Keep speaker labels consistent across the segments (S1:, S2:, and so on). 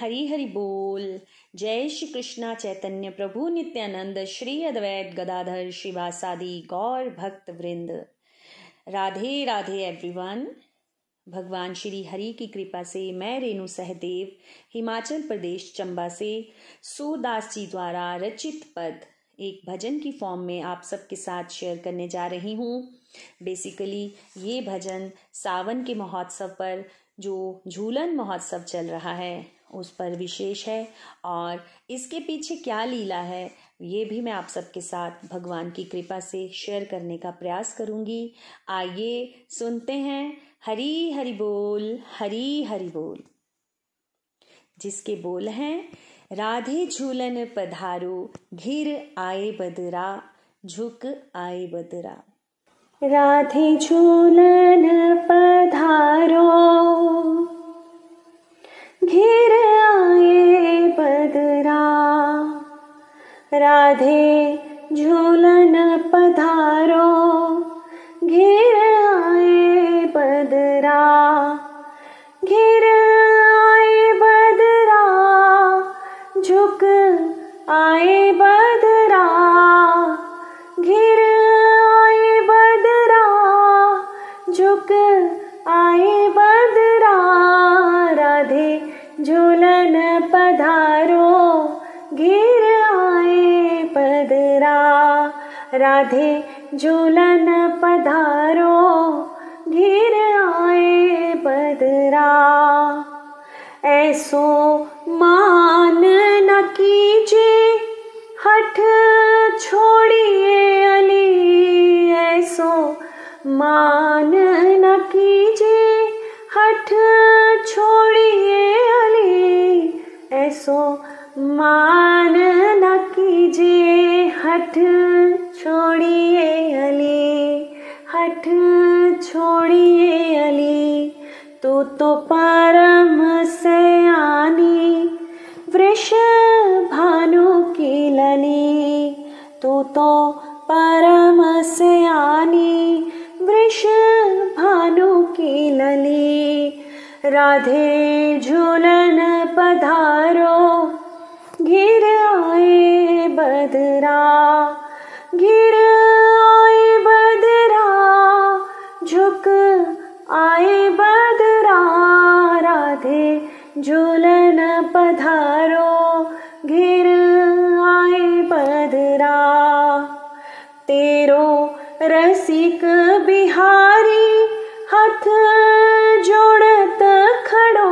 S1: हरी हरि बोल। जय श्री कृष्णा चैतन्य प्रभु नित्यानंद श्री अद्वैत गदाधर शिवासादि गौर भक्त वृंद। राधे राधे एवरीवन भगवान श्री हरि की कृपा से मैं रेणु सहदेव, हिमाचल प्रदेश, चंबा से सूरदास जी द्वारा रचित पद एक भजन की फॉर्म में आप सबके साथ शेयर करने जा रही हूँ। बेसिकली ये भजन सावन के महोत्सव पर, जो झूलन महोत्सव चल रहा है। उस पर विशेष है। और इसके पीछे क्या लीला है, ये भी मैं आप सबके साथ भगवान की कृपा से शेयर करने का प्रयास करूँगी। आइए सुनते हैं, हरी हरि बोल, हरी हरि बोल। जिसके बोल हैं, राधे झूलन पधारो, घिर आए बदरा, झुक आए बदरा।
S2: राधे झूलन पधारो, घिर राधे झूलन पधारो, घिर आए बदरा, घिर आए बदरा, झुक आए बदरा, घिर आए बदरा, झुक आए बदरा, राधे झूलन पधारो, घिर राधे झूलन पधारो, घिर आए बदरा। ऐसो मान न कीजे, हठ छोड़िए अली। ऐसो मान न कीजे, हठ छोड़िए अली। ऐसो मान न कीजे, हठ छोड़िए अली, हठ छोड़िए अली, तू तो परम से आनी, वृष भानु की लली, तू तो परम से आनी, वृष भानु की लली, राधे झूलन पधारो, घिर आए बदरा घिर आए बदरा, झुक आए बदरा, राधे झूलन पधारो घिर आए बदरा। तेरो रसिक बिहारी, हथ जोड़त खड़ो।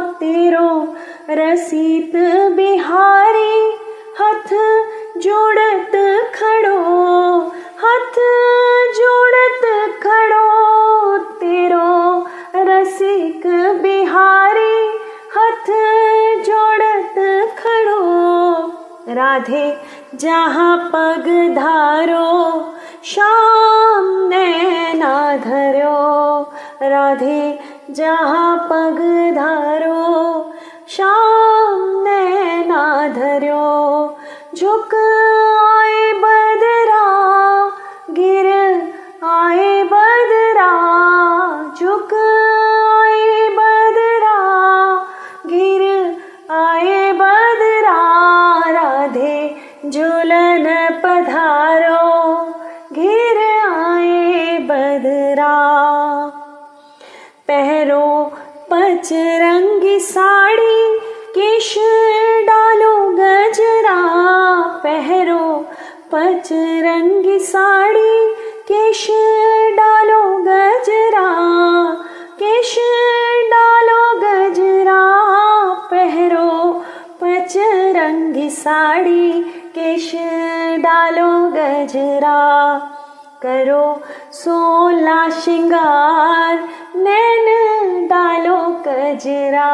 S2: तेरो रसिक बिहारी, हथ जोड़त खड़ो, हथ जोड़त खड़ो, तेरो रसिक बिहारी, हथ जोड़त खड़ो। राधे, जहाँ पग धारो शाम नैना धरो। राधे, जहाँ पग धारो शाम नैना धरो। झुक साड़ी केश डालो गजरा। करो सोला श्रृंगार, नैन डालो गजरा।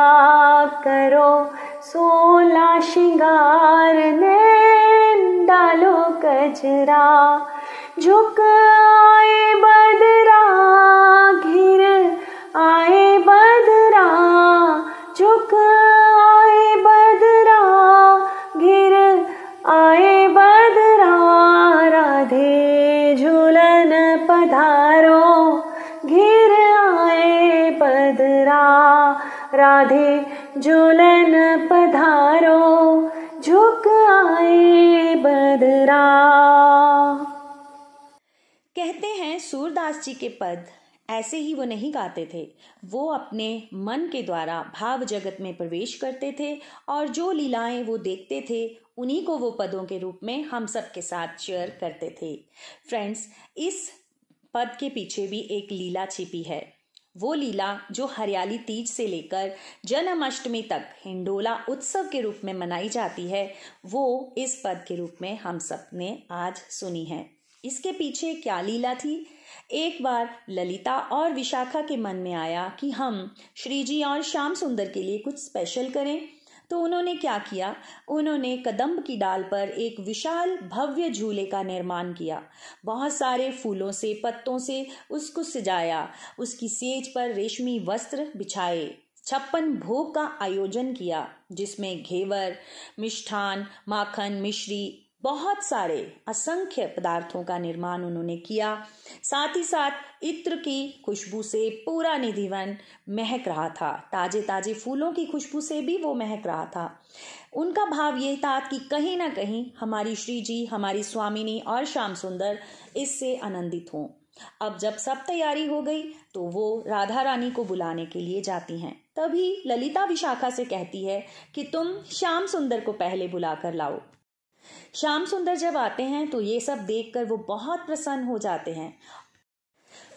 S2: करो सोला श्रृंगार, नैन डालो गजरा। झुक आए राधे, झूलन पधारो, झुक आए बदरा।
S1: कहते हैं सूरदास जी के पद, ऐसे ही वो नहीं गाते थे। वो अपने मन के द्वारा भाव जगत में प्रवेश करते थे और जो लीलाएँ वो देखते थे, उन्हीं को वो पदों के रूप में हम सब के साथ शेयर करते थे। फ्रेंड्स इस पद के पीछे भी एक लीला छिपी है। वो लीला जो हरियाली तीज से लेकर जन्माष्टमी तक हिंडोला उत्सव के रूप में मनाई जाती है, वो इस पद के रूप में हम सबने आज सुनी है। इसके पीछे क्या लीला थी? एक बार ललिता और विशाखा के मन में आया कि हम श्रीजी और श्याम सुंदर के लिए कुछ स्पेशल करें। तो उन्होंने क्या किया? उन्होंने कदम्ब की डाल पर एक विशाल भव्य झूले का निर्माण किया। बहुत सारे फूलों से, पत्तों से उसको सजाया। उसकी सेज पर रेशमी वस्त्र बिछाए। छप्पन भोग का आयोजन किया, जिसमें घेवर, मिष्ठान, माखन, मिश्री बहुत सारे असंख्य पदार्थों का निर्माण उन्होंने किया। साथ ही साथ इत्र की खुशबू से पूरा निधिवन महक रहा था। ताजे ताजे फूलों की खुशबू से भी वो महक रहा था। उनका भाव ये था कि कहीं ना कहीं हमारी श्री जी, हमारी स्वामिनी और श्याम सुंदर इससे आनंदित हों। अब जब सब तैयारी हो गई तो वो राधा रानी को बुलाने के लिए जाती हैं। तभी ललिता विशाखा से कहती है कि तुम श्याम सुंदर को पहले बुलाकर लाओ। श्याम सुंदर जब आते हैं तो ये सब देखकर वो बहुत प्रसन्न हो जाते हैं।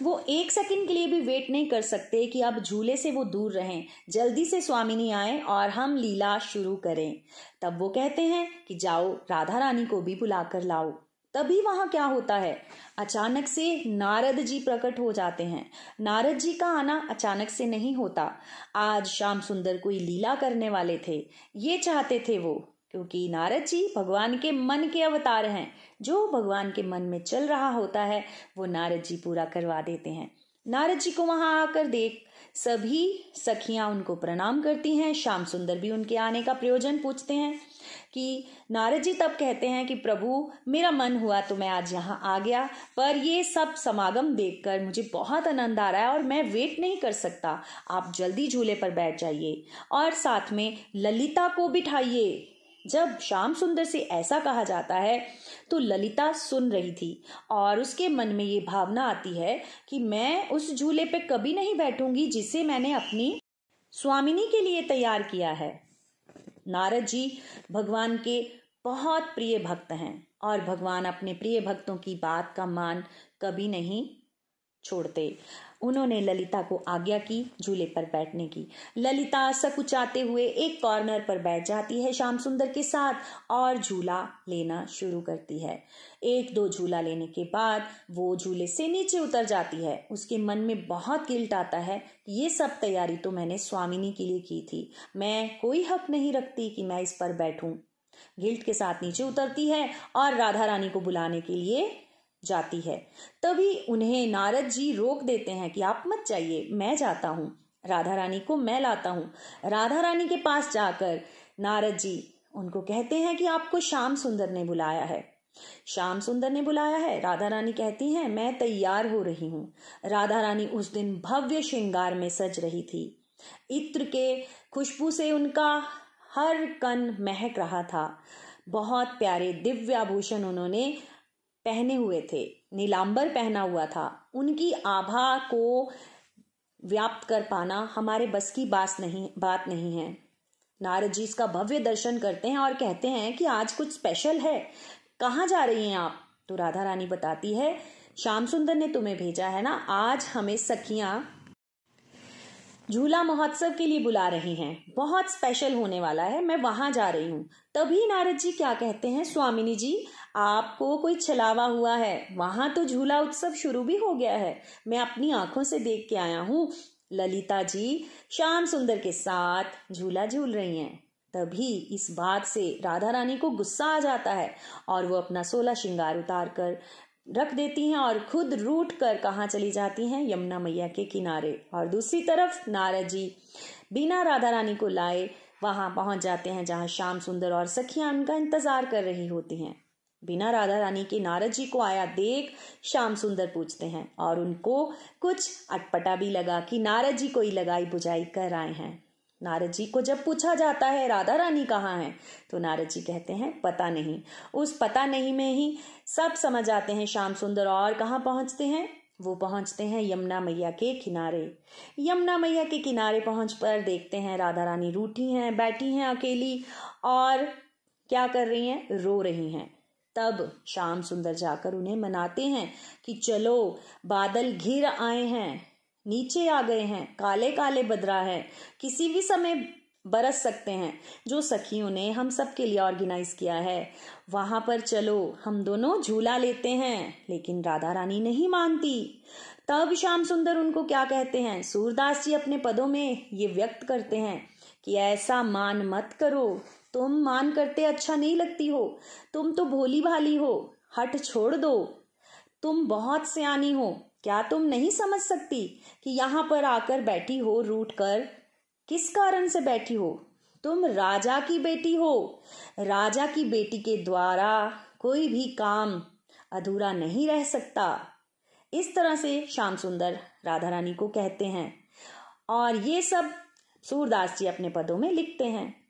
S1: वो एक सेकंड के लिए भी वेट नहीं कर सकते कि अब झूले से वो दूर रहें, जल्दी से स्वामिनी आए और हम लीला शुरू करें। तब वो कहते हैं कि जाओ, राधा रानी को भी बुलाकर लाओ। तभी वहाँ क्या होता है? अचानक से नारद जी प्रकट हो जाते हैं। नारद जी का आना अचानक से नहीं होता। आज श्याम सुंदर कोई लीला करने वाले थे। ये चाहते थे वो। क्योंकि नारद जी भगवान के मन के अवतार हैं। जो भगवान के मन में चल रहा होता है, वो नारद जी पूरा करवा देते हैं। नारद जी को वहाँ आकर देख सभी सखियाँ उनको प्रणाम करती हैं, श्याम सुंदर भी उनके आने का प्रयोजन पूछते हैं कि नारद जी तब कहते हैं कि प्रभु, मेरा मन हुआ तो मैं आज यहाँ आ गया, पर ये सब समागम देखकर मुझे बहुत आनंद आ रहा है और मैं वेट नहीं कर सकता। आप जल्दी झूले पर बैठ जाइए और साथ में ललिता को बिठाइए। जब श्याम सुंदर से ऐसा कहा जाता है तो ललिता सुन रही थी और उसके मन में ये भावना आती है कि मैं उस झूले पे कभी नहीं बैठूँगी जिसे मैंने अपनी स्वामिनी के लिए तैयार किया है। नारद जी भगवान के बहुत प्रिय भक्त हैं और भगवान अपने प्रिय भक्तों की बात का मान कभी नहीं छोड़ते। उन्होंने ललिता को आज्ञा की झूले पर बैठने की। ललिता सकुचाते हुए एक कॉर्नर पर बैठ जाती है श्याम सुंदर के साथ और झूला लेना शुरू करती है। एक दो झूला लेने के बाद वो झूले से नीचे उतर जाती है। उसके मन में बहुत गिल्ट आता है कि ये सब तैयारी तो मैंने स्वामिनी के लिए की थी। मैं कोई हक नहीं रखती कि मैं इस पर बैठूं। गिल्ट के साथ नीचे उतरती है और राधा रानी को बुलाने के लिए जाती है। तभी उन्हें नारद जी रोक देते हैं कि आप मत जाइए, मैं जाता हूँ। राधा रानी को मैं लाता हूँ। राधा रानी के पास जाकर नारद जी उनको कहते हैं कि आपको श्याम सुंदर ने बुलाया है। श्याम सुंदर ने बुलाया है? राधा रानी कहती हैं, मैं तैयार हो रही हूँ। राधा रानी उस दिन भव्य श्रृंगार में सज रही थी। इत्र के खुशबू से उनका हर कन महक रहा था। बहुत प्यारे दिव्य आभूषण उन्होंने पहने हुए थे। नीलांबर पहना हुआ था। उनकी आभा को व्याप्त कर पाना हमारे बस की बात नहीं बात नहीं है। नारद जी इसका भव्य दर्शन करते हैं और कहते हैं कि आज कुछ स्पेशल है। कहाँ जा रही हैं आप? तो राधा रानी बताती है, श्याम सुंदर ने तुम्हें भेजा है ना? आज हमें सखियाँ झूला महोत्सव के लिए बुला रहे हैं। बहुत स्पेशल होने वाला है। मैं वहाँ जा रही हूँ। तभी नारद जी क्या कहते हैं? स्वामिनी जी, आपको कोई छलावा हुआ है? वहाँ तो झूला उत्सव शुरू भी हो गया है। मैं अपनी आँखों से देख के आया हूँ। ललिता जी, श्याम सुंदर के साथ झूला झूल रही हैं। तभी इस बात से राधा रानी को गुस्सा आ जाता है और वो अपना सोलह श्रृंगार उतार कर रख देती हैं और खुद रूट कर कहाँ चली जाती हैं, यमुना मैया के किनारे। और दूसरी तरफ़ नारद जी बिना राधा रानी को लाए वहाँ पहुँच जाते हैं, जहाँ श्याम सुंदर और सखियाँ उनका इंतज़ार कर रही होती हैं। बिना राधा रानी के नारद जी को आया देख श्याम सुंदर पूछते हैं और उनको कुछ अटपटा भी लगा कि नारद जी कोई लगाई बुझाई कर आए हैं। नारद जी को जब पूछा जाता है, राधा रानी कहाँ है? तो नारद जी कहते हैं, पता नहीं। उस पता नहीं में ही सब समझ आते हैं, श्याम सुंदर और कहाँ पहुँचते हैं? वो पहुँचते हैं यमुना मैया के किनारे। यमुना मैया के किनारे पहुँच पर देखते हैं, राधा रानी रूठी हैं, बैठी हैं अकेली और क्या कर रही हैं? रो रही हैं। तब श्याम सुंदर जाकर उन्हें मनाते हैं कि, चलो, बादल घिर आए हैं। नीचे आ गए हैं, काले काले बदरा है। किसी भी समय बरस सकते हैं, जो सखियों ने हम सब के लिए ऑर्गेनाइज किया है। वहाँ पर चलो, हम दोनों झूला लेते हैं, लेकिन राधा रानी नहीं मानती। तब श्याम सुंदर उनको क्या कहते हैं? सूरदास जी अपने पदों में ये व्यक्त करते हैं कि ऐसा मान मत करो। तुम मान करते अच्छा नहीं लगती हो। तुम तो भोली भाली हो। हट छोड़ दो। तुम बहुत सियानी हो। क्या तुम नहीं समझ सकती कि यहाँ पर आकर बैठी हो रूट कर? किस कारण से बैठी हो? तुम राजा की बेटी हो। राजा की बेटी के द्वारा कोई भी काम अधूरा नहीं रह सकता। इस तरह से श्याम सुंदर राधा रानी को कहते हैं। और ये सब सूरदास जी अपने पदों में लिखते हैं।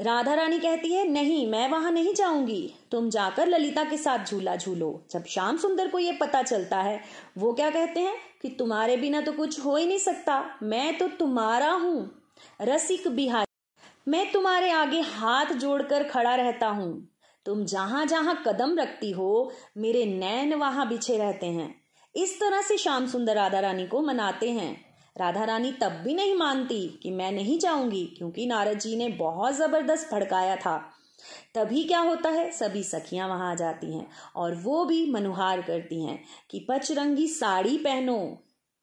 S1: राधा रानी कहती है, नहीं, मैं वहाँ नहीं जाऊँगी। तुम जाकर ललिता के साथ झूला झूलो। जब श्याम सुंदर को यह पता चलता है, वो क्या कहते हैं? कि तुम्हारे बिना तो कुछ हो ही नहीं सकता। मैं तो तुम्हारा हूँ। रसिक बिहार, मैं तुम्हारे आगे हाथ जोड़कर खड़ा रहता हूँ। तुम जहाँ जहाँ कदम रखती हो, मेरे नैन वहाँ बिछे रहते हैं। इस तरह से श्याम सुंदर राधा रानी को मनाते हैं। राधा रानी तब भी नहीं मानती कि मैं नहीं जाऊँगी, क्योंकि नारद जी ने बहुत ज़बरदस्त भड़काया था। तभी क्या होता है, सभी सखियाँ वहाँ आ जाती हैं और वो भी मनुहार करती हैं कि पचरंगी साड़ी पहनो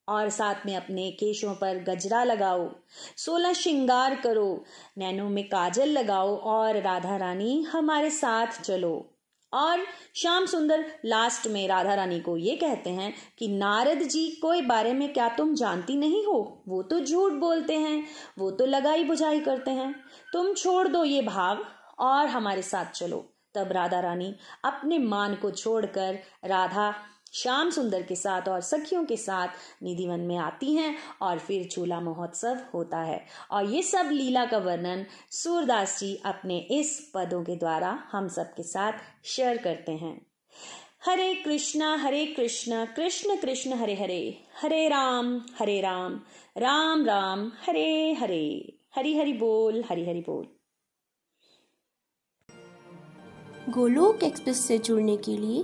S1: और साथ में अपने केशों पर गजरा लगाओ, सोलह श्रृंगार करो, नैनों में काजल लगाओ और राधा रानी हमारे साथ चलो। और श्याम सुंदर लास्ट में राधा रानी को ये कहते हैं कि नारद जी को बारे में क्या तुम जानती नहीं हो? वो तो झूठ बोलते हैं, वो तो लगाई बुझाई करते हैं। तुम छोड़ दो ये भाव और हमारे साथ चलो। तब राधा रानी अपने मान को छोड़कर राधा श्याम सुंदर के साथ और सखियों के साथ निधिवन में आती हैं और फिर चूल्हा महोत्सव होता है। और ये सब लीला का वर्णन सूरदास जी अपने इस पदों के द्वारा हम सब के साथ शेयर करते हैं। हरे कृष्णा हरे कृष्णा, कृष्ण कृष्ण, हरे हरे हरे राम हरे राम राम राम, हरे हरे, हरि हरि बोल, हरि हरि बोल।
S3: गोलोक एक्सप्रेस से जुड़ने के लिए